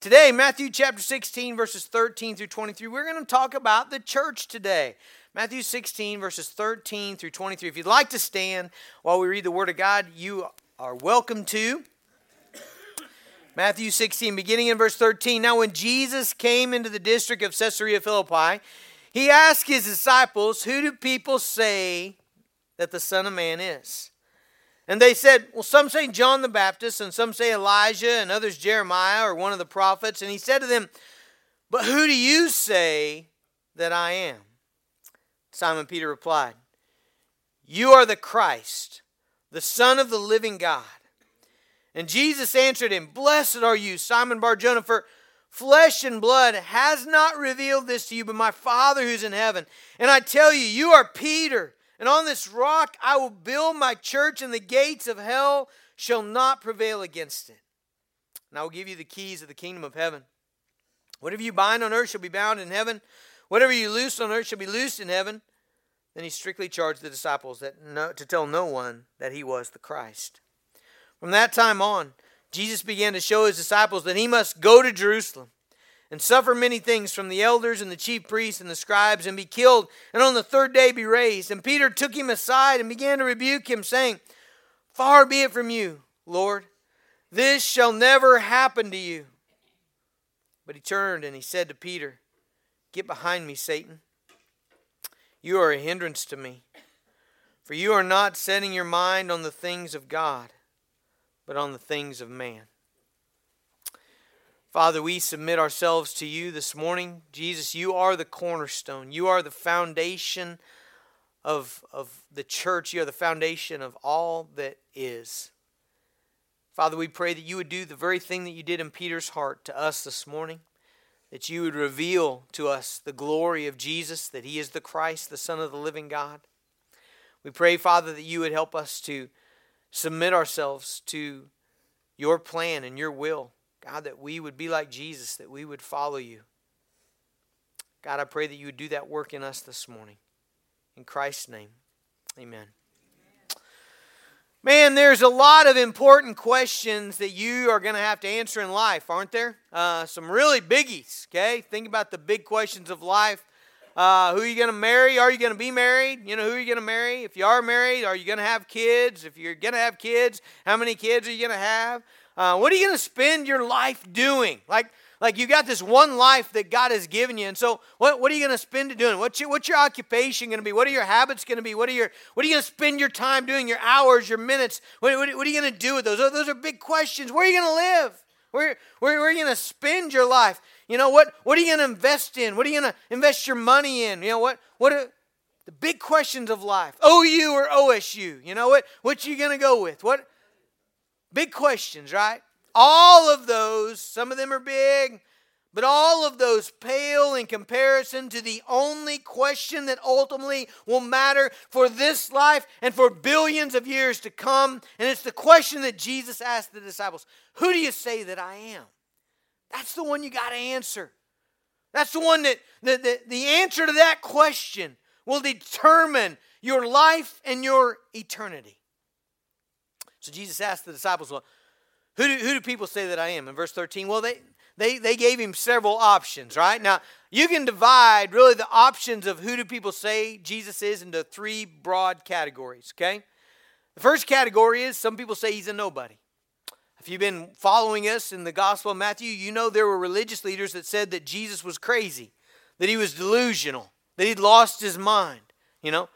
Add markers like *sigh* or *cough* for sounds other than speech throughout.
Today, Matthew chapter 16, verses 13 through 23, we're going to talk about the church today. Matthew 16, verses 13 through 23. If you'd like to stand while we read the Word of God, you are welcome to. Matthew 16, beginning in verse 13. Now, when Jesus came into the district of Caesarea Philippi, he asked his disciples, Who do people say that the Son of Man is? And they said, Well, some say John the Baptist, and some say Elijah, and others Jeremiah or one of the prophets. And he said to them, But who do you say that I am? Simon Peter replied, You are the Christ, the Son of the living God. And Jesus answered him, Blessed are you, Simon Barjona, for flesh and blood has not revealed this to you, but my Father who's in heaven. And I tell you, you are Peter and on this rock I will build my church, and the gates of hell shall not prevail against it. And I will give you the keys of the kingdom of heaven. Whatever you bind on earth shall be bound in heaven. Whatever you loose on earth shall be loosed in heaven. Then he strictly charged the disciples that no, to tell no one that he was the Christ. From that time on, Jesus began to show his disciples that he must go to Jerusalem and suffer many things from the elders and the chief priests and the scribes and be killed and on the third day be raised. And Peter took him aside and began to rebuke him, saying, Far be it from you, Lord, this shall never happen to you. But he turned and he said to Peter, Get behind me, Satan. You are a hindrance to me, for you are not setting your mind on the things of God, but on the things of man. Father, we submit ourselves to you this morning. Jesus, you are the cornerstone. You are the foundation of, of the church. You are the foundation of all that is. Father, we pray that you would do the very thing that you did in Peter's heart to us this morning, that you would reveal to us the glory of Jesus, that he is the Christ, the Son of the living God. We pray, Father, that you would help us to submit ourselves to your plan and your will. God, that we would be like Jesus, that we would follow you. God, I pray that you would do that work in us this morning. In Christ's name, amen. Man, there's a lot of important questions that you are going to have to answer in life, aren't there? Uh, some really biggies, okay? Think about the big questions of life. Uh, who are you going to marry? Are you going to be married? You know, who are you going to marry? If you are married, are you going to have kids? If you're going to have kids, how many kids are you going to have? Uh, what are you going to spend your life doing? Like, like you got this one life that God has given you, and so what, what are you going to spend it doing? What's your, what's your occupation going to be? What are your habits going to be? What are your what are you going to spend your time doing? Your hours, your minutes? What, what, what are you going to do with those? Those are big questions. Where are you going to live? Where, where, where are you going to spend your life? You know what? What are you going to invest in? What are you going to invest your money in? You know what? What are the big questions of life? OU or OSU? You know what? What are you going to go with? What Big questions, right? All of those, some of them are big, but all of those pale in comparison to the only question that ultimately will matter for this life and for billions of years to come. And it's the question that Jesus asked the disciples Who do you say that I am? That's the one you got to answer. That's the one that the, the, the answer to that question will determine your life and your eternity. So Jesus asked the disciples, Well, who do, who do people say that I am? In verse 13, well, they, they, they gave him several options, right? Now, you can divide really the options of who do people say Jesus is into three broad categories, okay? The first category is some people say he's a nobody. If you've been following us in the Gospel of Matthew, you know there were religious leaders that said that Jesus was crazy, that he was delusional, that he'd lost his mind, you know?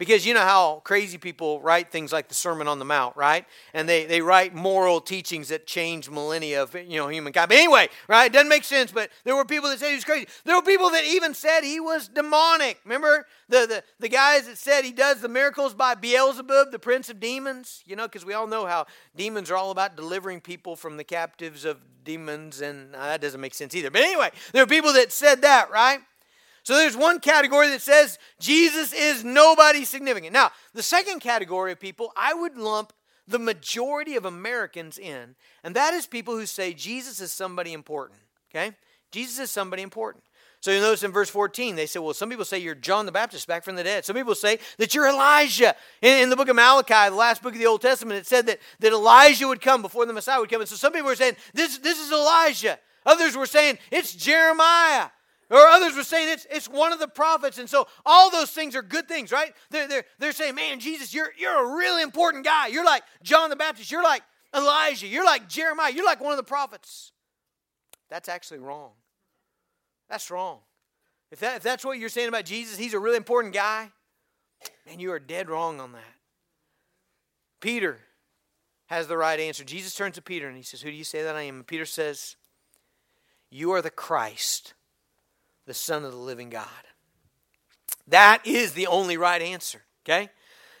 Because you know how crazy people write things like the Sermon on the Mount, right? And they, they write moral teachings that change millennia of you know humankind. But anyway, right? It doesn't make sense, but there were people that said he was crazy. There were people that even said he was demonic. Remember the, the, the guys that said he does the miracles by Beelzebub, the prince of demons? You know, because we all know how demons are all about delivering people from the captives of demons, and uh, that doesn't make sense either. But anyway, there are people that said that, right? So there's one category that says Jesus is nobody significant. Now, the second category of people, I would lump the majority of Americans in, and that is people who say Jesus is somebody important. Okay? Jesus is somebody important. So you notice in verse 14, they say, well, some people say you're John the Baptist back from the dead. Some people say that you're Elijah. In, in, the book of Malachi, the last book of the Old Testament, it said that, that Elijah would come before the Messiah would come. And so some people were saying, this, this is Elijah. Others were saying, it's Jeremiah. Or others were saying it's, it's one of the prophets. And so all those things are good things, right? They're, they're, they're saying, man, Jesus, you're, you're a really important guy. You're like John the Baptist. You're like Elijah. You're like Jeremiah. You're like one of the prophets. That's actually wrong. That's wrong. If, that, if that's what you're saying about Jesus, he's a really important guy, and you are dead wrong on that. Peter has the right answer. Jesus turns to Peter and he says, Who do you say that I am? And Peter says, You are the Christ the Son of the living God. That is the only right answer, okay?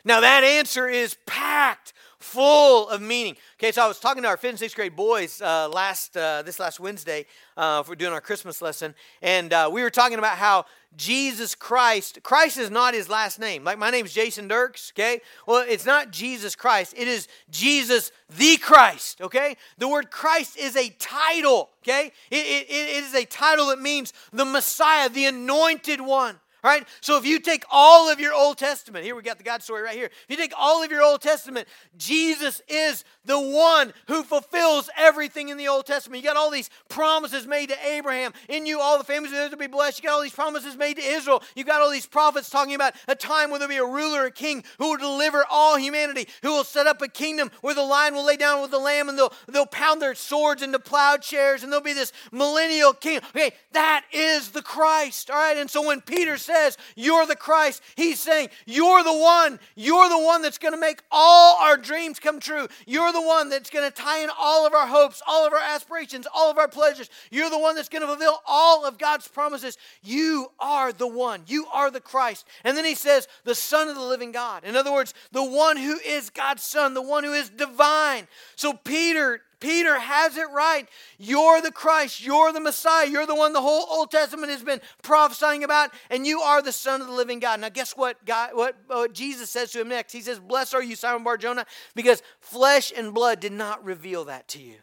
Now, that answer is packed full of meaning. Okay, so I was talking to our fifth and sixth grade boys uh, last uh, this last Wednesday uh, for doing our Christmas lesson, and uh, we were talking about how Jesus Christ, Christ is not his last name. Like my name's Jason Dirks. Okay, well, it's not Jesus Christ. It is Jesus the Christ. Okay, the word Christ is a title. Okay, it, it, it is a title that means the Messiah, the Anointed One. All right? So if you take all of your Old Testament, here we got the God story right here. If you take all of your Old Testament, Jesus is the one who fulfills everything in the Old Testament. You got all these promises made to Abraham. In you, all the families of will be blessed. You got all these promises made to Israel. You got all these prophets talking about a time where there'll be a ruler, a king who will deliver all humanity, who will set up a kingdom where the lion will lay down with the lamb and they'll, they'll pound their swords into plowshares and there'll be this millennial king. Okay, that is the Christ. All right? And so when Peter says, says you're the Christ, he's saying you're the one. You're the one that's going to make all our dreams come true. You're the one that's going to tie in all of our hopes, all of our aspirations, all of our pleasures. You're the one that's going to fulfill all of God's promises. You are the one. You are the Christ. And then he says, the Son of the living God. In other words, the one who is God's Son, the one who is divine. So Peter Peter has it right. You're the Christ. You're the Messiah. You're the one the whole Old Testament has been prophesying about, and you are the Son of the living God. Now, guess what? God, what, what Jesus says to him next? He says, Blessed are you, Simon Bar Barjona, because flesh and blood did not reveal that to you.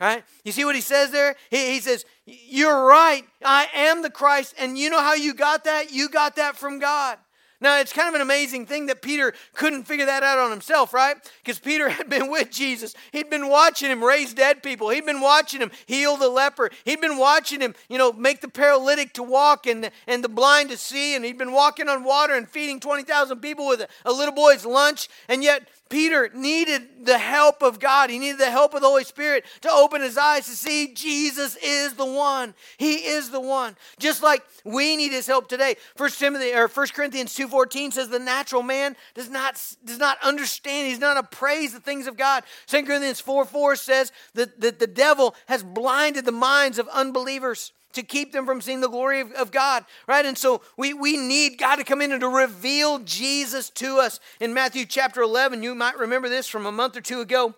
Right? You see what he says there? He, he says, You're right. I am the Christ. And you know how you got that? You got that from God. Now, it's kind of an amazing thing that Peter couldn't figure that out on himself, right? Because Peter *laughs* had been with Jesus. He'd been watching him raise dead people. He'd been watching him heal the leper. He'd been watching him, you know, make the paralytic to walk and, and the blind to see. And he'd been walking on water and feeding 20,000 people with a, a little boy's lunch. And yet, Peter needed the help of God. He needed the help of the Holy Spirit to open his eyes to see Jesus is the one. He is the one. Just like we need his help today. First Timothy or 1 Corinthians 2:14 says the natural man does not does not understand. He's not appraise the things of God. 2 Corinthians 4 4 says that, that the devil has blinded the minds of unbelievers to keep them from seeing the glory of, of, God, right? And so we, we need God to come in and to reveal Jesus to us. In Matthew chapter 11, you might remember this from a month or two ago.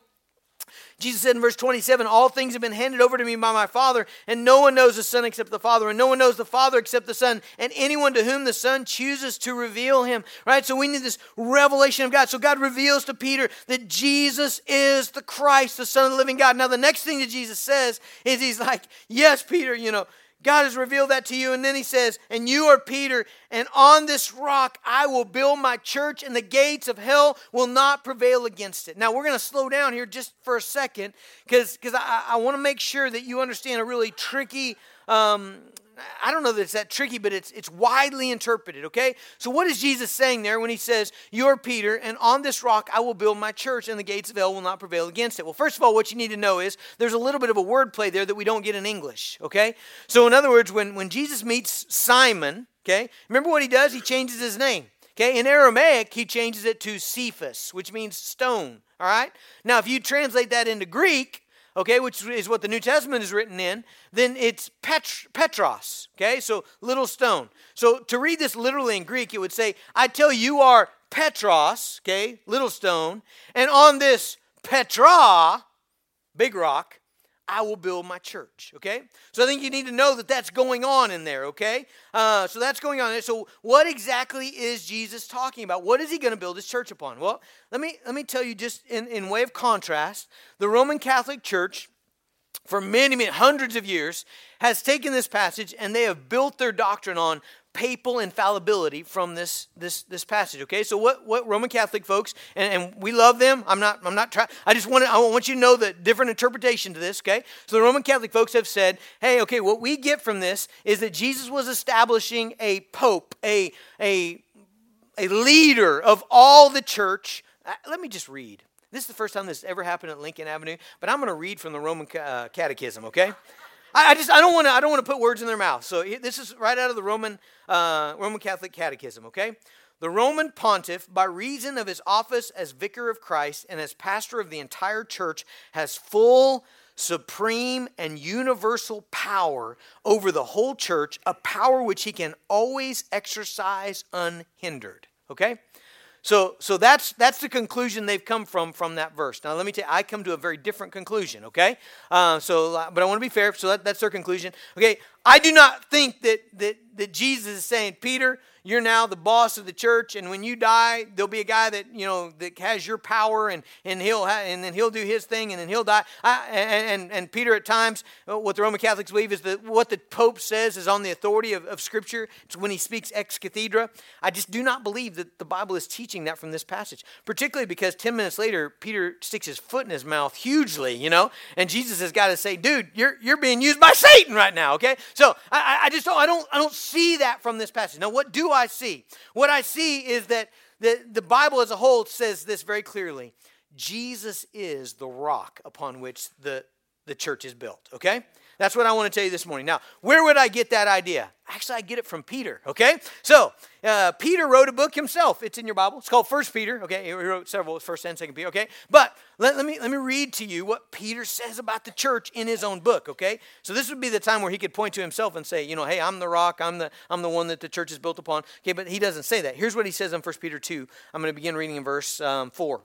Jesus said in verse 27, All things have been handed over to me by my Father, and no one knows the Son except the Father, and no one knows the Father except the Son, and anyone to whom the Son chooses to reveal him. Right? So we need this revelation of God. So God reveals to Peter that Jesus is the Christ, the Son of the living God. Now, the next thing that Jesus says is He's like, Yes, Peter, you know, God has revealed that to you. And then he says, And you are Peter, and on this rock I will build my church, and the gates of hell will not prevail against it. Now, we're going to slow down here just for a second because I, I want to make sure that you understand a really tricky um, I don't know that it's that tricky, but it's, it's widely interpreted, okay? So, what is Jesus saying there when he says, You're Peter, and on this rock I will build my church, and the gates of hell will not prevail against it? Well, first of all, what you need to know is there's a little bit of a wordplay there that we don't get in English, okay? So, in other words, when, when Jesus meets Simon, okay, remember what he does? He changes his name. Okay, in Aramaic, he changes it to Cephas, which means stone. All right? Now, if you translate that into Greek, okay, which is what the New Testament is written in, then it's Pet- Petros, okay, so little stone. So to read this literally in Greek, it would say, I tell you, you are Petros, okay, little stone, and on this Petra, big rock, I will build my church. Okay? So I think you need to know that that's going on in there. Okay? Uh, so that's going on. There. So what exactly is Jesus talking about? What is he going to build his church upon? Well, let me let me tell you just in, in way of contrast. The Roman Catholic Church, for many, many hundreds of years, has taken this passage and they have built their doctrine on papal infallibility from this this this passage. Okay, so what what Roman Catholic folks and, and we love them. I'm not I'm not trying. I just want to, I want you to know the different interpretation to this. Okay, so the Roman Catholic folks have said, hey, okay, what we get from this is that Jesus was establishing a pope, a a a leader of all the church. Uh, let me just read. This is the first time this has ever happened at Lincoln Avenue, but I'm going to read from the Roman uh, Catechism. Okay. I, I just I don't want to I don't want to put words in their mouth. So this is right out of the Roman uh, Roman Catholic Catechism. Okay, the Roman pontiff, by reason of his office as vicar of Christ and as pastor of the entire church, has full, supreme, and universal power over the whole church, a power which he can always exercise unhindered. Okay? So, so that's, that's the conclusion they've come from from that verse. Now, let me tell you, I come to a very different conclusion, okay? Uh, so, but I want to be fair, so that, that's their conclusion. Okay, I do not think that, that, that Jesus is saying, Peter, you're now the boss of the church and when you die there'll be a guy that you know that has your power and and he'll ha- and then he'll do his thing and then he'll die. I, and, and, peter at times uh, what the roman catholics believe is that what the pope says is on the authority of, of scripture. It's when he speaks ex cathedra. I just do not believe that the bible is teaching that from this passage particularly because 10 minutes later peter sticks his foot in his mouth hugely you know? And jesus has got to say dude you're you're being used by satan right now okay so i, I just don't i don't i don't see that from this passage now what do I see? What I see is that the, the Bible as a whole says this very clearly Jesus is the rock upon which the, the church is built, okay? That's what I want to tell you this morning. Now, where would I get that idea? Actually, I get it from Peter, okay? So, uh, Peter wrote a book himself. It's in your Bible. It's called First Peter, okay? He wrote several, First and Second Peter, okay? But let, let, me, let me read to you what Peter says about the church in his own book, okay? So this would be the time where he could point to himself and say, you know, hey, I'm the rock. I'm the, I'm the one that the church is built upon. Okay, but he doesn't say that. Here's what he says in First Peter 2. I'm going to begin reading in verse um, 4.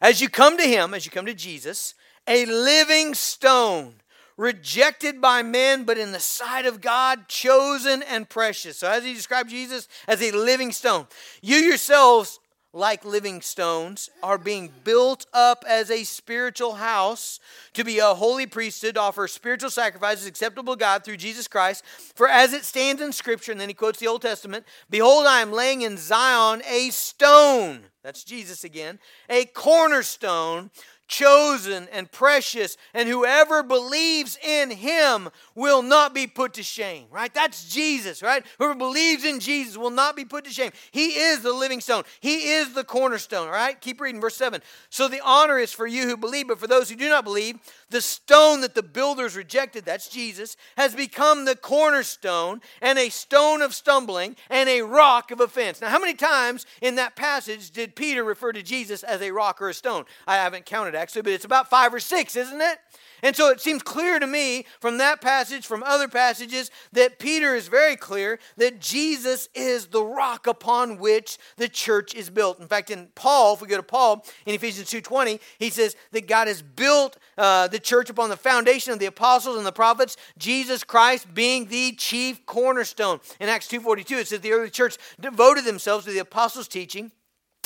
As you come to him, as you come to Jesus, a living stone rejected by men, but in the sight of God, chosen and precious. So, as he described Jesus as a living stone, you yourselves, like living stones, are being built up as a spiritual house to be a holy priesthood, offer spiritual sacrifices acceptable to God through Jesus Christ. For as it stands in Scripture, and then he quotes the Old Testament Behold, I am laying in Zion a stone. That's Jesus again, a cornerstone chosen and precious, and whoever believes in him will not be put to shame, right? That's Jesus, right? Whoever believes in Jesus will not be put to shame. He is the living stone, He is the cornerstone, right? Keep reading verse 7. So the honor is for you who believe, but for those who do not believe, the stone that the builders rejected, that's Jesus, has become the cornerstone and a stone of stumbling and a rock of offense. Now, how many times in that passage did Peter refer to Jesus as a rock or a stone? I haven't counted actually, but it's about five or six, isn't it? And so it seems clear to me from that passage, from other passages, that Peter is very clear that Jesus is the rock upon which the church is built. In fact, in Paul, if we go to Paul in Ephesians 2.20, he says that God has built uh, the church upon the foundation of the apostles and the prophets, Jesus Christ being the chief cornerstone. In Acts 2.42, it says the early church devoted themselves to the apostles' teaching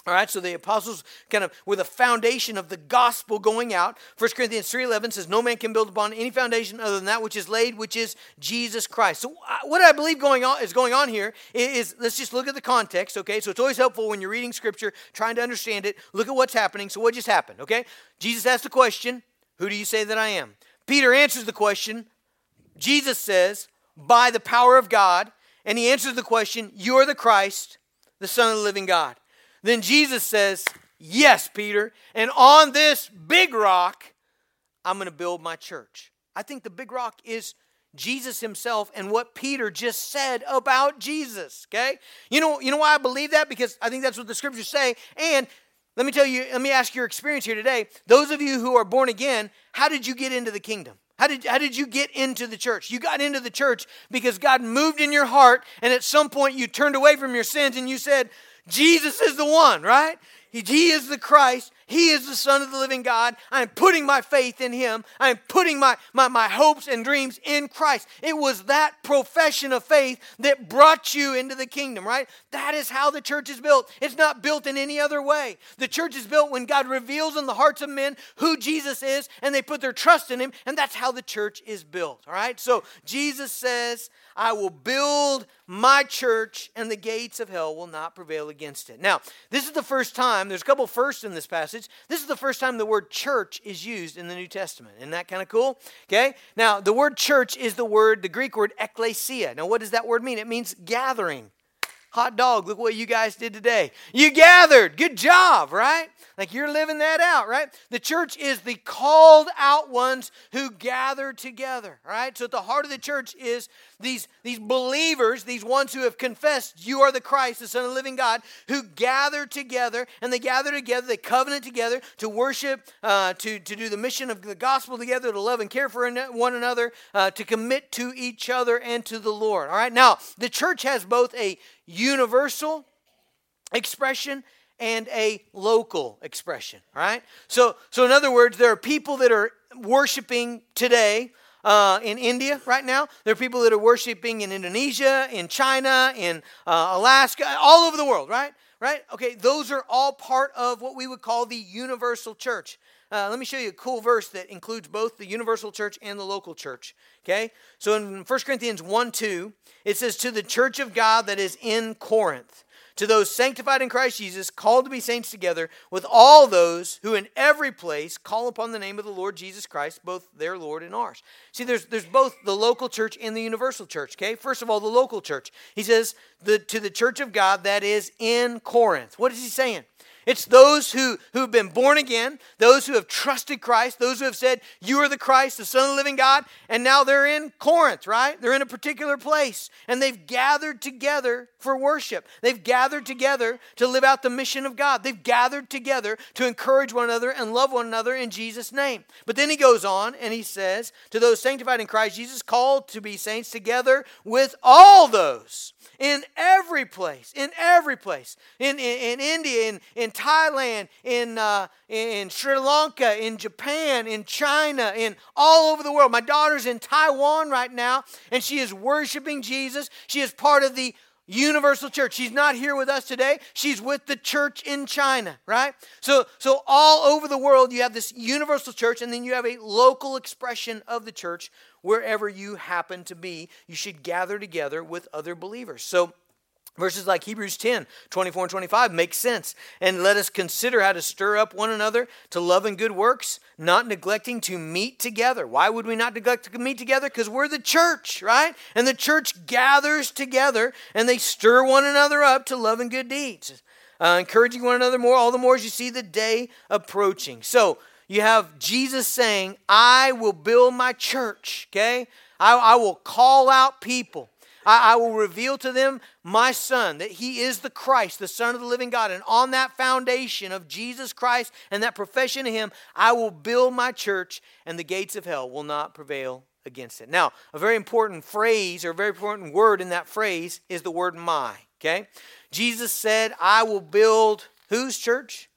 all right, so the apostles kind of were the foundation of the gospel going out. 1 Corinthians 3.11 says, No man can build upon any foundation other than that which is laid, which is Jesus Christ. So uh, what I believe going on is going on here is, let's just look at the context, okay? So it's always helpful when you're reading scripture, trying to understand it, look at what's happening. So what just happened, okay? Jesus asked the question, Who do you say that I am? Peter answers the question. Jesus says, By the power of God. And he answers the question, You're the Christ, the Son of the living God. Then Jesus says, Yes, Peter, and on this big rock, I'm going to build my church. I think the big rock is Jesus himself and what Peter just said about Jesus, okay? You know, you know why I believe that? Because I think that's what the scriptures say. And let me tell you, let me ask your experience here today. Those of you who are born again, how did you get into the kingdom? How did, how did you get into the church? You got into the church because God moved in your heart, and at some point you turned away from your sins and you said, Jesus is the one, right? He, he is the Christ. He is the Son of the living God. I am putting my faith in Him. I am putting my, my, my hopes and dreams in Christ. It was that profession of faith that brought you into the kingdom, right? That is how the church is built. It's not built in any other way. The church is built when God reveals in the hearts of men who Jesus is and they put their trust in Him, and that's how the church is built, all right? So Jesus says, I will build my church, and the gates of hell will not prevail against it. Now, this is the first time, there's a couple firsts in this passage. This is the first time the word church is used in the New Testament. Isn't that kind of cool? Okay? Now, the word church is the word, the Greek word ekklesia. Now, what does that word mean? It means gathering. Hot dog, look what you guys did today. You gathered. Good job, right? Like you're living that out, right? The church is the called out ones who gather together, right? So at the heart of the church is these, these believers, these ones who have confessed you are the Christ, the Son of the living God, who gather together and they gather together, they covenant together to worship, uh, to, to do the mission of the gospel together, to love and care for one another, uh, to commit to each other and to the Lord. All right, now the church has both a universal expression and a local expression. right? So, so in other words, there are people that are worshiping today uh, in India right now. There are people that are worshiping in Indonesia, in China, in uh, Alaska, all over the world, right? Right? Okay, those are all part of what we would call the universal church. Uh, let me show you a cool verse that includes both the universal church and the local church. Okay? So in 1 Corinthians 1 2, it says, To the church of God that is in Corinth to those sanctified in Christ Jesus, called to be saints together, with all those who in every place call upon the name of the Lord Jesus Christ, both their Lord and ours. See, there's, there's both the local church and the universal church, okay? First of all, the local church. He says, the, to the church of God that is in Corinth. What is he saying? It's those who, who've been born again, those who have trusted Christ, those who have said, You are the Christ, the Son of the living God, and now they're in Corinth, right? They're in a particular place, and they've gathered together for worship. They've gathered together to live out the mission of God. They've gathered together to encourage one another and love one another in Jesus' name. But then he goes on and he says, To those sanctified in Christ Jesus, called to be saints together with all those in every place, in every place, in, in, in India, in, in Thailand, in, uh, in Sri Lanka, in Japan, in China, in all over the world. My daughter's in Taiwan right now, and she is worshiping Jesus. She is part of the universal church. She's not here with us today. She's with the church in china right? So so all over the world you have this universal church and then you have a local expression of the church wherever you happen to be, you should gather together with other believers. So, Verses like Hebrews 10, 24 and 25 make sense. And let us consider how to stir up one another to love and good works, not neglecting to meet together. Why would we not neglect to meet together? Because we're the church, right? And the church gathers together and they stir one another up to love and good deeds, uh, encouraging one another more, all the more as you see the day approaching. So, you have Jesus saying, I will build my church, okay? I, I will call out people. I, I will reveal to them my son, that he is the Christ, the Son of the living God. And on that foundation of Jesus Christ and that profession of him, I will build my church, and the gates of hell will not prevail against it. Now, a very important phrase or a very important word in that phrase is the word my, okay? Jesus said, I will build whose church?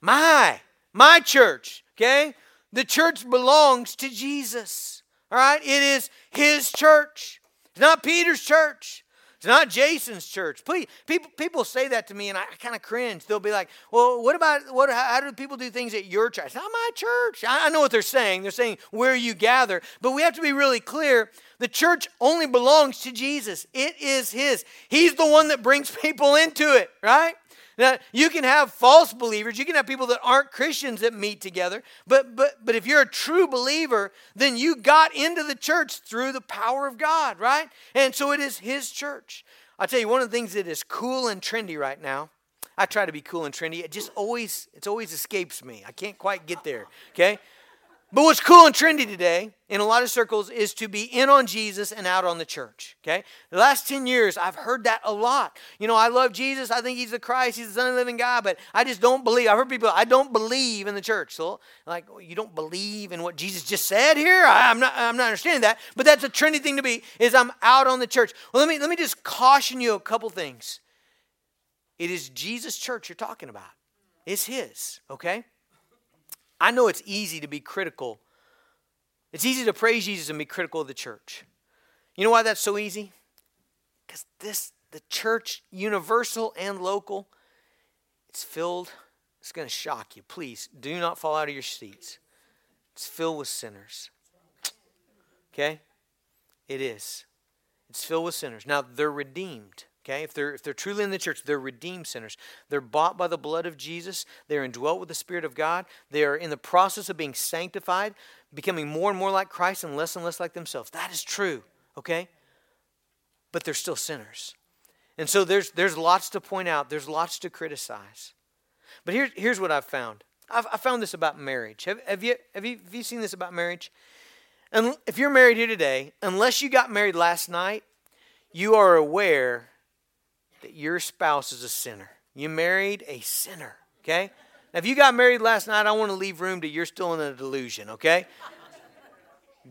My my church, okay? The church belongs to Jesus. All right? It is his church. It's not Peter's church. It's not Jason's church. Please, people, people say that to me, and I kind of cringe. They'll be like, "Well, what about what? How, how do people do things at your church? It's not my church." I, I know what they're saying. They're saying where you gather, but we have to be really clear. The church only belongs to Jesus. It is His. He's the one that brings *laughs* people into it, right? Now, you can have false believers, you can have people that aren't Christians that meet together, but but but if you're a true believer, then you got into the church through the power of God, right? And so it is his church. I'll tell you one of the things that is cool and trendy right now. I try to be cool and trendy. It just always it always escapes me. I can't quite get there. Okay? But what's cool and trendy today in a lot of circles is to be in on Jesus and out on the church. Okay? The last 10 years, I've heard that a lot. You know, I love Jesus. I think he's the Christ. He's the Son of the living God, but I just don't believe. I've heard people, I don't believe in the church. So, like, you don't believe in what Jesus just said here? I, am not, I'm not understanding that. But that's a trendy thing to be, is I'm out on the church. Well, let me, let me just caution you a couple things. It is Jesus' church you're talking about. It's His, okay? I know it's easy to be critical. It's easy to praise Jesus and be critical of the church. You know why that's so easy? Because this, the church, universal and local, it's filled, it's going to shock you. Please do not fall out of your seats. It's filled with sinners. Okay? It is. It's filled with sinners. Now, they're redeemed. Okay, if they're if they're truly in the church, they're redeemed sinners. They're bought by the blood of Jesus. They're indwelt with the Spirit of God. They are in the process of being sanctified, becoming more and more like Christ and less and less like themselves. That is true. Okay, but they're still sinners, and so there's there's lots to point out. There's lots to criticize. But here's here's what I've found. I've, I found this about marriage. Have, have you have you have you seen this about marriage? And if you're married here today, unless you got married last night, you are aware that your spouse is a sinner. You married a sinner, okay? Now, if you got married last night, I want to leave room to you're still in a delusion, okay?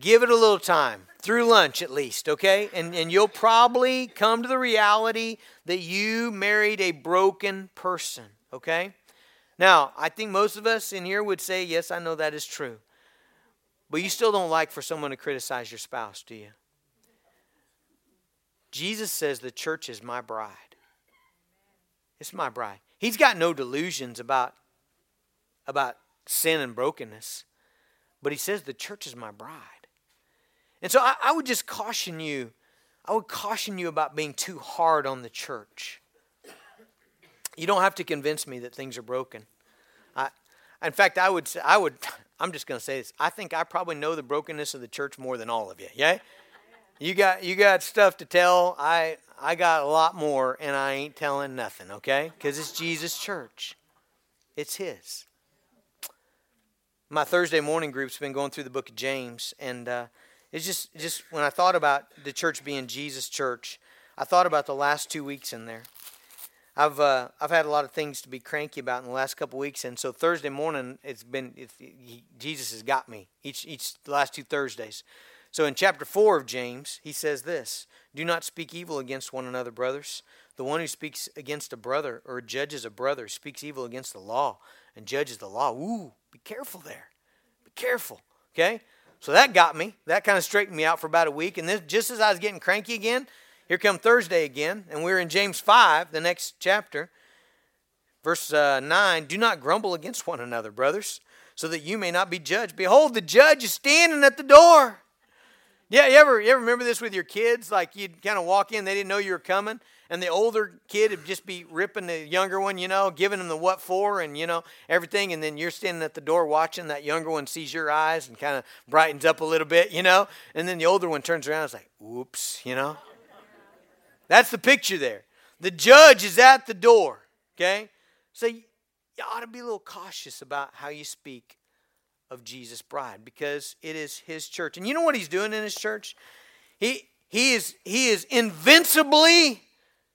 Give it a little time, through lunch at least, okay? And, and you'll probably come to the reality that you married a broken person, okay? Now, I think most of us in here would say, yes, I know that is true. But you still don't like for someone to criticize your spouse, do you? Jesus says the church is my bride. It's my bride. He's got no delusions about, about sin and brokenness. But he says the church is my bride. And so I, I would just caution you, I would caution you about being too hard on the church. You don't have to convince me that things are broken. I, in fact, I would say, I would, *laughs* I'm just going to say this. I think I probably know the brokenness of the church more than all of you. Yeah? You got, you got stuff to tell. I, I got a lot more, and I ain't telling nothing, okay? Because it's Jesus' church, it's His. My Thursday morning group's been going through the book of James, and uh, it's just, just when I thought about the church being Jesus' church, I thought about the last two weeks in there. I've uh, I've had a lot of things to be cranky about in the last couple weeks, and so Thursday morning it's been it's, he, Jesus has got me each each last two Thursdays. So in chapter four of James, he says this: do not speak evil against one another, brothers. The one who speaks against a brother or judges a brother speaks evil against the law and judges the law. Ooh, be careful there. Be careful. Okay? So that got me. That kind of straightened me out for about a week. And then just as I was getting cranky again, here come Thursday again, and we're in James 5, the next chapter. Verse uh, 9 Do not grumble against one another, brothers, so that you may not be judged. Behold, the judge is standing at the door. Yeah, you ever you ever remember this with your kids? Like you'd kind of walk in, they didn't know you were coming, and the older kid would just be ripping the younger one, you know, giving them the what for and you know everything, and then you're standing at the door watching. That younger one sees your eyes and kind of brightens up a little bit, you know, and then the older one turns around and is like, "Whoops," you know. That's the picture there. The judge is at the door. Okay, so you ought to be a little cautious about how you speak of Jesus' bride because it is his church. And you know what he's doing in his church? He, he, is, he is invincibly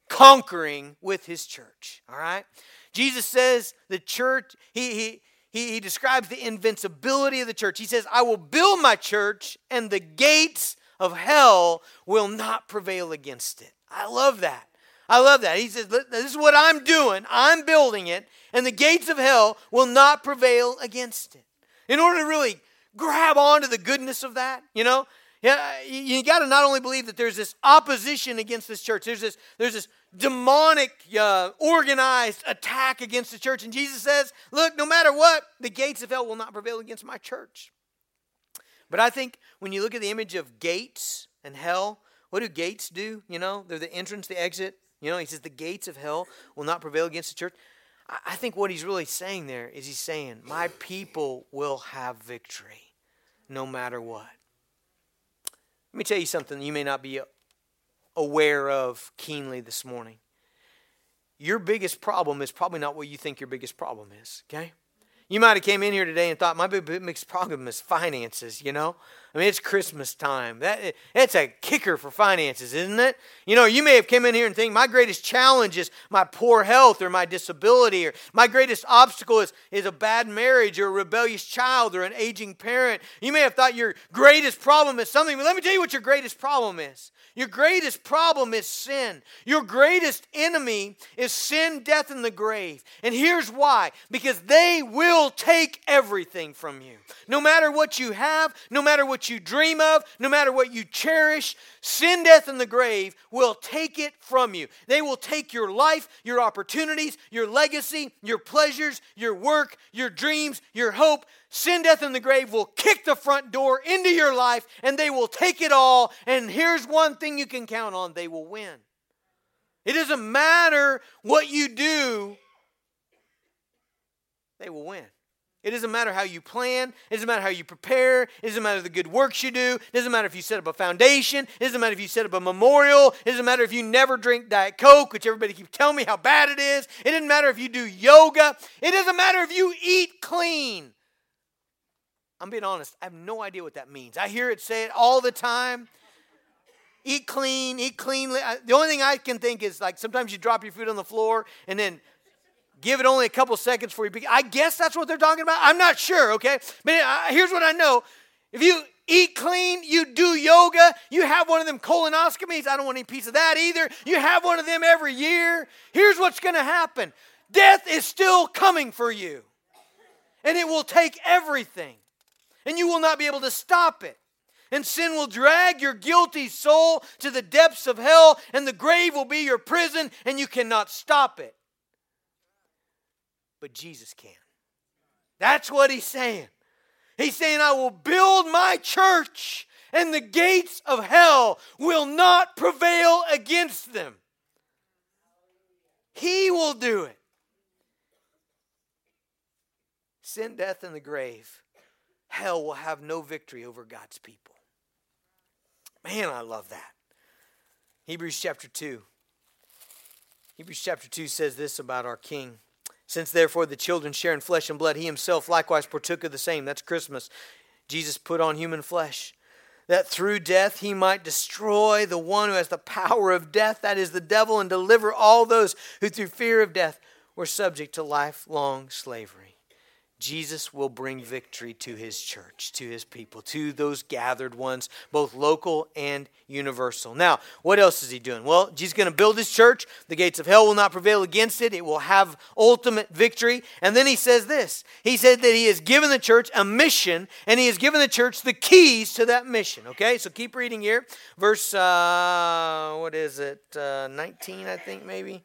conquering with his church. All right? Jesus says the church, he, he, he, he describes the invincibility of the church. He says, I will build my church, and the gates of hell will not prevail against it. I love that. I love that. He says, This is what I'm doing. I'm building it, and the gates of hell will not prevail against it in order to really grab onto the goodness of that, you know, yeah, you got to not only believe that there's this opposition against this church, there's this, there's this demonic, uh, organized attack against the church. And Jesus says, Look, no matter what, the gates of hell will not prevail against my church. But I think when you look at the image of gates and hell, what do gates do? You know, they're the entrance, the exit. You know, he says, The gates of hell will not prevail against the church. I think what he's really saying there is he's saying, My people will have victory no matter what. Let me tell you something you may not be aware of keenly this morning. Your biggest problem is probably not what you think your biggest problem is, okay? You might have came in here today and thought my biggest problem is finances, you know? I mean, it's Christmas time. That it's a kicker for finances, isn't it? You know, you may have come in here and think my greatest challenge is my poor health or my disability, or my greatest obstacle is, is a bad marriage or a rebellious child or an aging parent. You may have thought your greatest problem is something, but let me tell you what your greatest problem is. Your greatest problem is sin. Your greatest enemy is sin, death, and the grave. And here's why because they will take everything from you. No matter what you have, no matter what you dream of, no matter what you cherish, sin, death, and the grave will take it from you. They will take your life, your opportunities, your legacy, your pleasures, your work, your dreams, your hope sin, death, and the grave will kick the front door into your life and they will take it all. And here's one thing you can count on they will win. It doesn't matter what you do, they will win. It doesn't matter how you plan. It doesn't matter how you prepare. It doesn't matter the good works you do. It doesn't matter if you set up a foundation. It doesn't matter if you set up a memorial. It doesn't matter if you never drink Diet Coke, which everybody keeps telling me how bad it is. It doesn't matter if you do yoga. It doesn't matter if you eat clean. I'm being honest, I have no idea what that means. I hear it say it all the time. Eat clean, eat cleanly. The only thing I can think is like sometimes you drop your food on the floor and then give it only a couple seconds before you. I guess that's what they're talking about. I'm not sure, okay? But uh, here's what I know. If you eat clean, you do yoga, you have one of them colonoscopies. I don't want any piece of that either. You have one of them every year. Here's what's going to happen death is still coming for you, and it will take everything and you will not be able to stop it. And sin will drag your guilty soul to the depths of hell, and the grave will be your prison, and you cannot stop it. But Jesus can. That's what he's saying. He's saying, I will build my church, and the gates of hell will not prevail against them. He will do it. Sin, death, and the grave hell will have no victory over God's people. Man, I love that. Hebrews chapter 2. Hebrews chapter 2 says this about our King. Since therefore the children share in flesh and blood, he himself likewise partook of the same. That's Christmas. Jesus put on human flesh, that through death he might destroy the one who has the power of death, that is the devil, and deliver all those who through fear of death were subject to lifelong slavery. Jesus will bring victory to his church, to his people, to those gathered ones, both local and universal. Now, what else is he doing? Well, Jesus going to build his church. The gates of hell will not prevail against it, it will have ultimate victory. And then he says this He said that he has given the church a mission, and he has given the church the keys to that mission. Okay, so keep reading here. Verse, uh, what is it? Uh, 19, I think, maybe.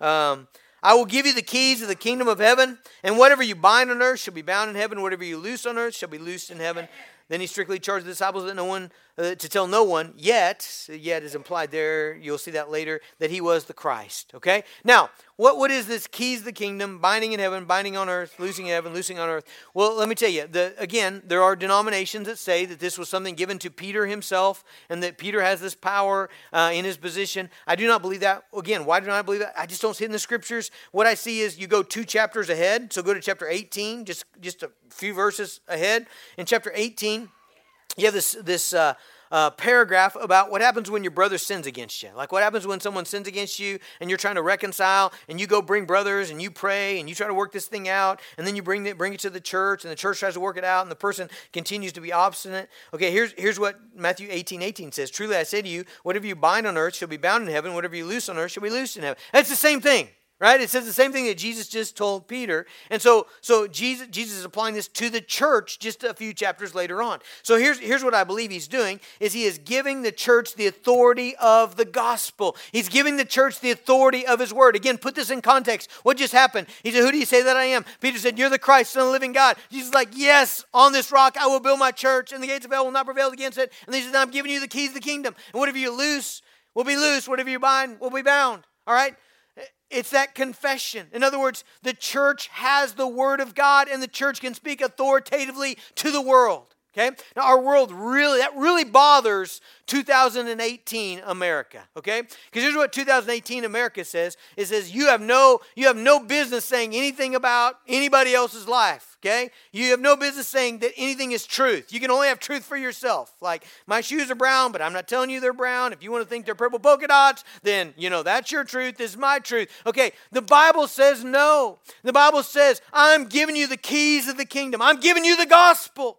Um, I will give you the keys of the kingdom of heaven, and whatever you bind on earth shall be bound in heaven, whatever you loose on earth shall be loosed in heaven. Then he strictly charged the disciples that no one uh, to tell no one yet. Yet is implied there. You'll see that later that he was the Christ. Okay. Now, what what is this keys of the kingdom? Binding in heaven, binding on earth, loosing in heaven, loosing on earth. Well, let me tell you. The, again, there are denominations that say that this was something given to Peter himself, and that Peter has this power uh, in his position. I do not believe that. Again, why do I believe that? I just don't see it in the scriptures. What I see is you go two chapters ahead. So go to chapter 18, just just a few verses ahead. In chapter 18 you have this this uh, uh, paragraph about what happens when your brother sins against you. Like what happens when someone sins against you and you're trying to reconcile and you go bring brothers and you pray and you try to work this thing out and then you bring it, bring it to the church and the church tries to work it out and the person continues to be obstinate. Okay, here's, here's what Matthew 18, 18 says. Truly I say to you, whatever you bind on earth shall be bound in heaven, whatever you loose on earth shall be loosed in heaven. That's the same thing right? It says the same thing that jesus just told peter. And so so jesus jesus is applying this to the church just a few chapters later on. So here's here's what i believe he's doing is he is giving the church the authority of the gospel. He's giving the church the authority of his word. Again put this in context. What just happened? He said who do you say that i am? Peter said you're the christ son of the living god. Jesus is like yes on this rock i will build my church and the gates of hell will not prevail against it. And he says i'm giving you the keys of the kingdom. And whatever you loose? Will be loose. Whatever you bind? Will be bound. All right it's that confession. In other words, the church has the Word of God and the church can speak authoritatively to the world. Okay? Now, our world really, that really bothers 2018 America. Okay? Because here's what 2018 America says it says, you have, no, you have no business saying anything about anybody else's life. Okay? You have no business saying that anything is truth. You can only have truth for yourself. Like, my shoes are brown, but I'm not telling you they're brown. If you want to think they're purple polka dots, then, you know, that's your truth. This is my truth. Okay, the Bible says no. The Bible says, I'm giving you the keys of the kingdom, I'm giving you the gospel.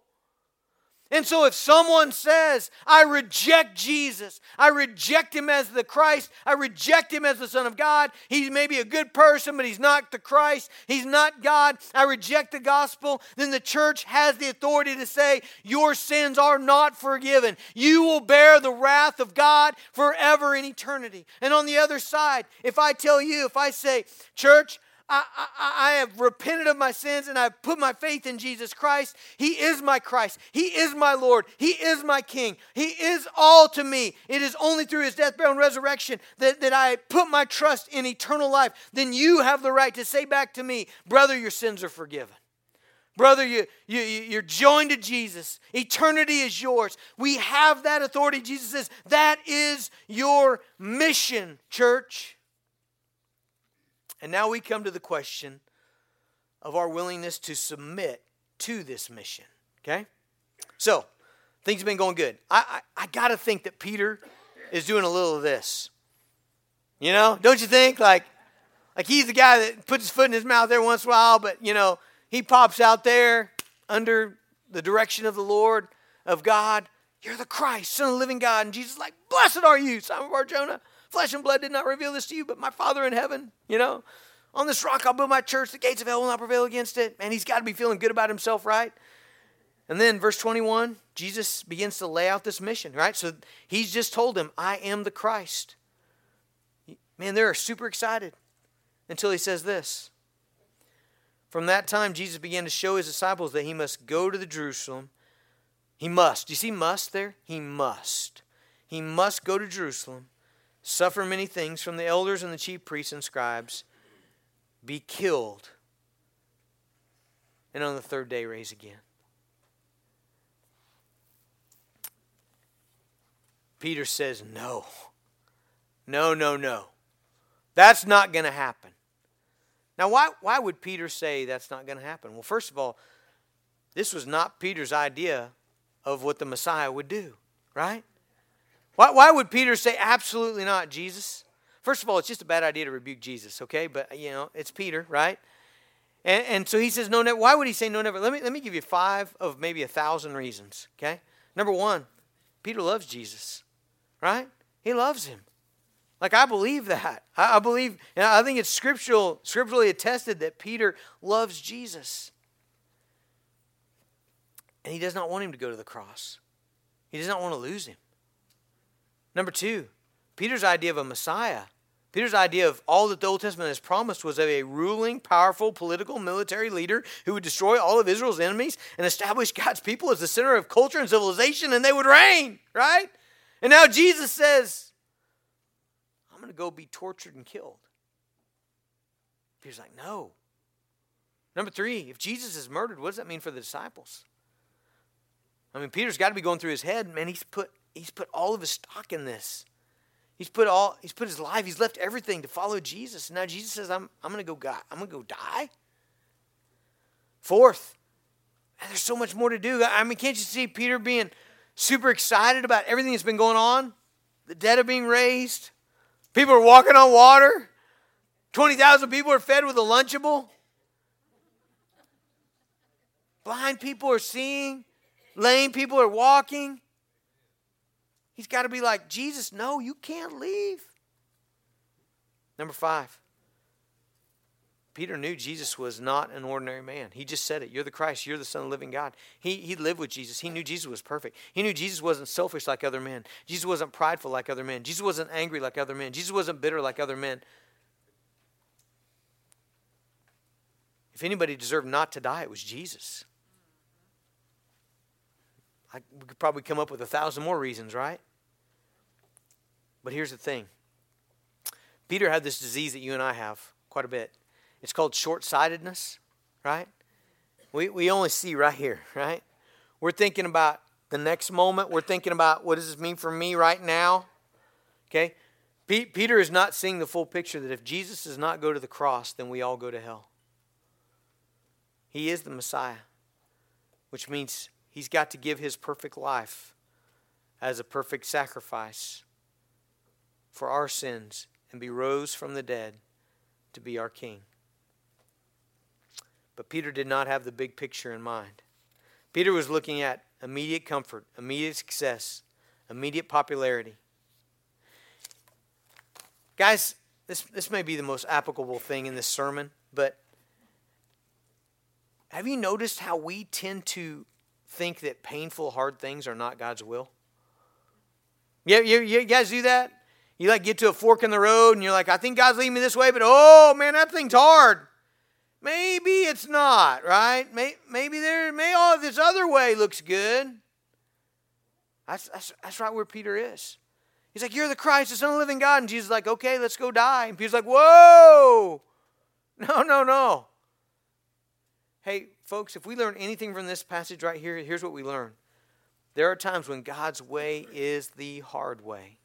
And so, if someone says, I reject Jesus, I reject him as the Christ, I reject him as the Son of God, he's maybe a good person, but he's not the Christ, he's not God, I reject the gospel, then the church has the authority to say, Your sins are not forgiven. You will bear the wrath of God forever in eternity. And on the other side, if I tell you, if I say, Church, I, I, I, have repented of my sins and I've put my faith in Jesus Christ. He is my Christ. He is my Lord. He is my King. He is all to me. It is only through his death, burial, and resurrection that, that I put my trust in eternal life. Then you have the right to say back to me, brother, your sins are forgiven. Brother, you, you, you're joined to Jesus. Eternity is yours. We have that authority. Jesus says, that is your mission, church. And now we come to the question of our willingness to submit to this mission. Okay? So, things have been going good. I, I, I got to think that Peter is doing a little of this. You know, don't you think? Like, like he's the guy that puts his foot in his mouth every once in a while, but, you know, he pops out there under the direction of the Lord, of God. You're the Christ, Son of the living God. And Jesus like, Blessed are you, Simon Bar Jonah. Flesh and blood did not reveal this to you, but my Father in heaven, you know. On this rock I'll build my church. The gates of hell will not prevail against it. And he's got to be feeling good about himself, right? And then verse 21, Jesus begins to lay out this mission, right? So he's just told him, I am the Christ. Man, they're super excited until he says this. From that time, Jesus began to show his disciples that he must go to the Jerusalem. He must. Do you see must there? He must. He must go to Jerusalem suffer many things from the elders and the chief priests and scribes, be killed, and on the third day rise again. Peter says, No. No, no, no. That's not going to happen. Now, why, why would Peter say that's not going to happen? Well, first of all, this was not Peter's idea of what the Messiah would do, right? Why, why would Peter say, absolutely not, Jesus? First of all, it's just a bad idea to rebuke Jesus, okay? But, you know, it's Peter, right? And, and so he says, no, never. Why would he say no, never? Let me, let me give you five of maybe a thousand reasons, okay? Number one, Peter loves Jesus, right? He loves him. Like I believe that. I, I believe, and I think it's scriptural, scripturally attested that Peter loves Jesus. And he does not want him to go to the cross. He does not want to lose him. Number two, Peter's idea of a Messiah. Peter's idea of all that the Old Testament has promised was of a ruling, powerful, political, military leader who would destroy all of Israel's enemies and establish *laughs* God's people as the center of culture and civilization, and they would reign, right? And now Jesus says, I'm going to go be tortured and killed. Peter's like, no. Number three, if Jesus is murdered, what does that mean for the disciples? I mean, Peter's got to be going through his head, man. He's put he's put all of his stock in this. He's put all he's put his life, he's left everything to follow Jesus. And now Jesus says, I'm I'm gonna go God, I'm gonna go die. Fourth, there's so much more to do. I mean, can't you see Peter being super excited about everything that's been going on? The dead are being raised, people are walking on water, 20,000 people are fed with a Lunchable. Blind people are seeing, lame people are walking. He's got to be like, Jesus, no, you can't leave. Number five, Peter knew Jesus was not an ordinary man. He just said it. You're the Christ. You're the Son of the living God. He, he lived with Jesus. He knew Jesus was perfect. He knew Jesus wasn't selfish like other men. Jesus wasn't prideful like other men. Jesus wasn't angry like other men. Jesus wasn't bitter like other men. If anybody deserved not to die, it was Jesus. I, we could probably come up with a thousand more reasons, right? But here's the thing Peter had this disease that you and I have quite a bit. It's called short sightedness, right? We, we only see right here, right? We're thinking about the next moment. We're thinking about what does this mean for me right now? Okay? Peter is not seeing the full picture that if Jesus does not go to the cross, then we all go to hell. He is the Messiah, which means he's got to give his perfect life as a perfect sacrifice for our sins and be rose from the dead to be our king. But Peter did not have the big picture in mind. Peter was looking at immediate comfort, immediate success, immediate popularity. Guys, this, this may be the most applicable thing in this sermon, but have you noticed how we tend to think that painful, hard things are not God's will? Yeah, you, you guys do that? You like get to a fork in the road and you're like, I think God's leading me this way, but oh man, that thing's hard. Maybe it's not, right? Maybe there, may all this other way looks good. That's, that's, that's right where Peter is. He's like, You're the Christ, the Son of the living God. And Jesus is like, Okay, let's go die. And Peter's like, Whoa! *laughs* No, no, no. Hey, folks, if we learn anything from this passage right here, here's what we learn. There are times when God's way is the hard way,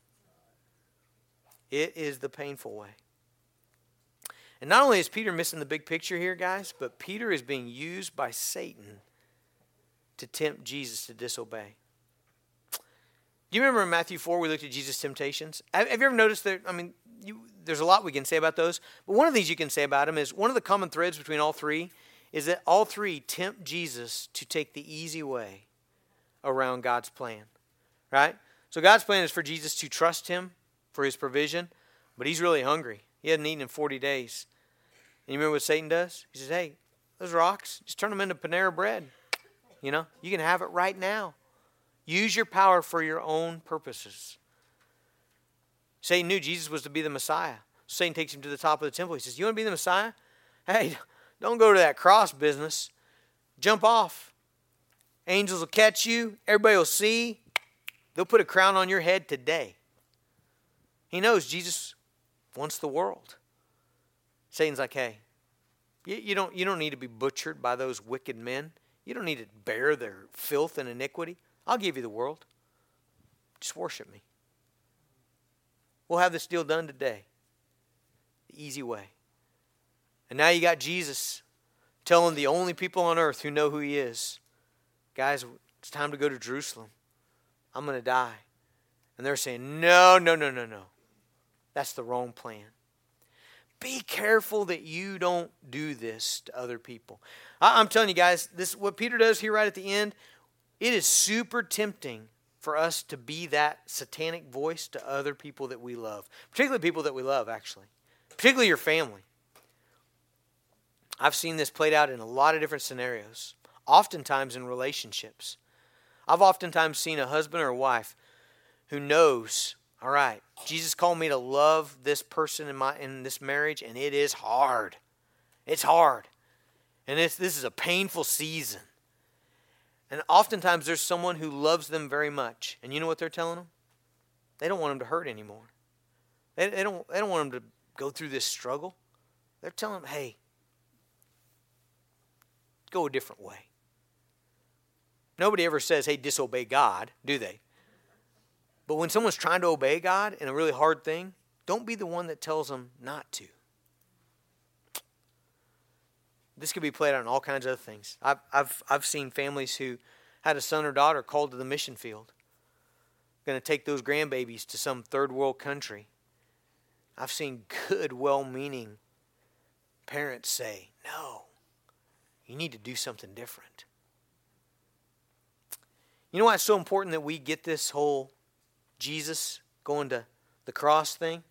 it is the painful way. And not only is Peter missing the big picture here, guys, but Peter is being used by Satan to tempt Jesus to disobey. Do you remember in Matthew 4 we looked at Jesus' temptations? Have, you ever noticed that? I mean, you, there's a lot we can say about those, but one of these you can say about them is one of the common threads between all three is that all three tempt Jesus to take the easy way around God's plan, right? So God's plan is for Jesus to trust Him for His provision, but He's really hungry. He hadn't eaten in 40 days. And you remember what Satan does? He says, hey, those rocks, just turn them into Panera bread. You know, you can have it right now. Use your power for your own purposes. Satan knew Jesus was to be the Messiah. Satan takes him to the top of the temple. He says, You want to be the Messiah? Hey, don't go to that cross business. Jump off. Angels will catch you. Everybody will see. They'll put a crown on your head today. He knows Jesus wants the world. Satan's like, hey, you, you, don't, you don't need to be butchered by those wicked men. You don't need to bear their filth and iniquity. I'll give you the world. Just worship me. We'll have this deal done today. The easy way. And now you got Jesus telling the only people on earth who know who he is guys, it's time to go to Jerusalem. I'm going to die. And they're saying, no, no, no, no, no. That's the wrong plan. Be careful that you don't do this to other people. I, am telling you guys, this what Peter does here right at the end. It is super tempting for us to be that satanic voice to other people that we love, particularly people that we love, actually, particularly your family. I've seen this played out in a lot of different scenarios, oftentimes in relationships. I've oftentimes seen a husband or a wife who knows, all right, Jesus called me to love this person in my in this marriage, and it is hard. It's hard. And it's, this is a painful season. And oftentimes there's someone who loves them very much. And you know what they're telling them? They don't want them to hurt anymore. They, they, don't, they don't want them to go through this struggle. They're telling them, hey, go a different way. Nobody ever says, hey, disobey God, do they? But when someone's trying to obey God in a really hard thing, don't be the one that tells them not to. This could be played out in all kinds of other things. I've, I've, I've seen families who had a son or daughter called to the mission field, going to take those grandbabies to some third world country. I've seen good, well meaning parents say, No, you need to do something different. You know why it's so important that we get this whole Jesus going to the cross thing?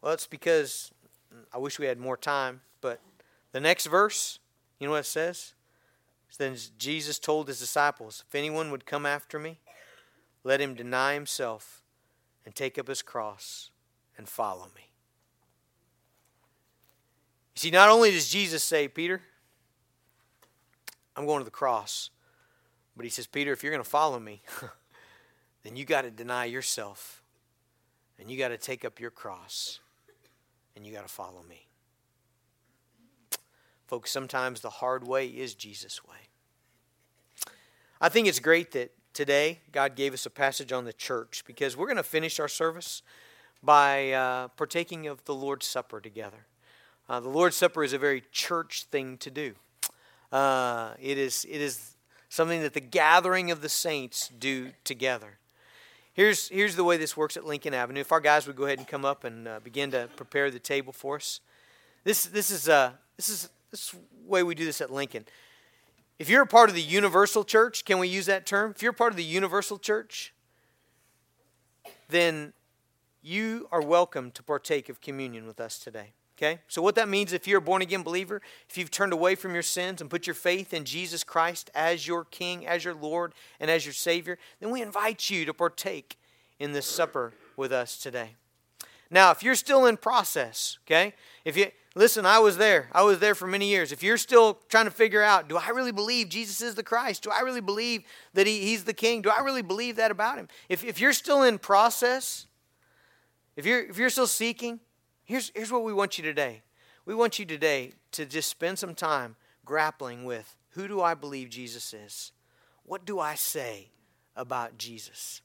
Well, it's because mm, I wish we had more time, but the next verse, you know what it says? Then Jesus told his disciples, If anyone would come after me, let him deny himself and take up his cross and follow me. You see, not only does Jesus say, Peter, I'm going to the cross, but he says, Peter, if you're going to follow me, *laughs* then you got to deny yourself and you got to take up your cross and you got to follow me. Folks, sometimes the hard way is Jesus' way. I think it's great that today God gave us a passage on the church because we're going to finish our service by uh, partaking of the Lord's Supper together. Uh, the Lord's Supper is a very church thing to do. Uh, it is it is something that the gathering of the saints do together. Here's here's the way this works at Lincoln Avenue. If our guys would go ahead and come up and uh, begin to prepare the table for us. This this is uh this is this way we do this at Lincoln. If you're a part of the universal church, can we use that term? If you're a part of the universal church, then you are welcome to partake of communion with us today. Okay? So, what that means if you're a born again believer, if you've turned away from your sins and put your faith in Jesus Christ as your King, as your Lord, and as your Savior, then we invite you to partake in this supper with us today. Now, if you're still in process, okay? If you listen, I was there. I was there for many years. If you're still trying to figure out, do I really believe Jesus is the Christ? Do I really believe that he, He's the King? Do I really believe that about Him? If, if you're still in process, if you're, if you're still seeking, here's, here's what we want you today. We want you today to just spend some time grappling with who do I believe Jesus is? What do I say about Jesus?